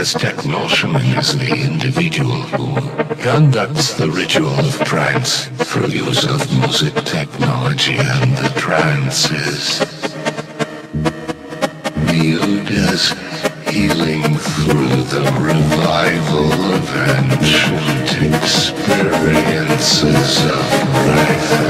Aztec techno shaman is the individual who conducts the ritual of trance through use of music technology and the trances, is viewed as healing through the revival of ancient experiences of life.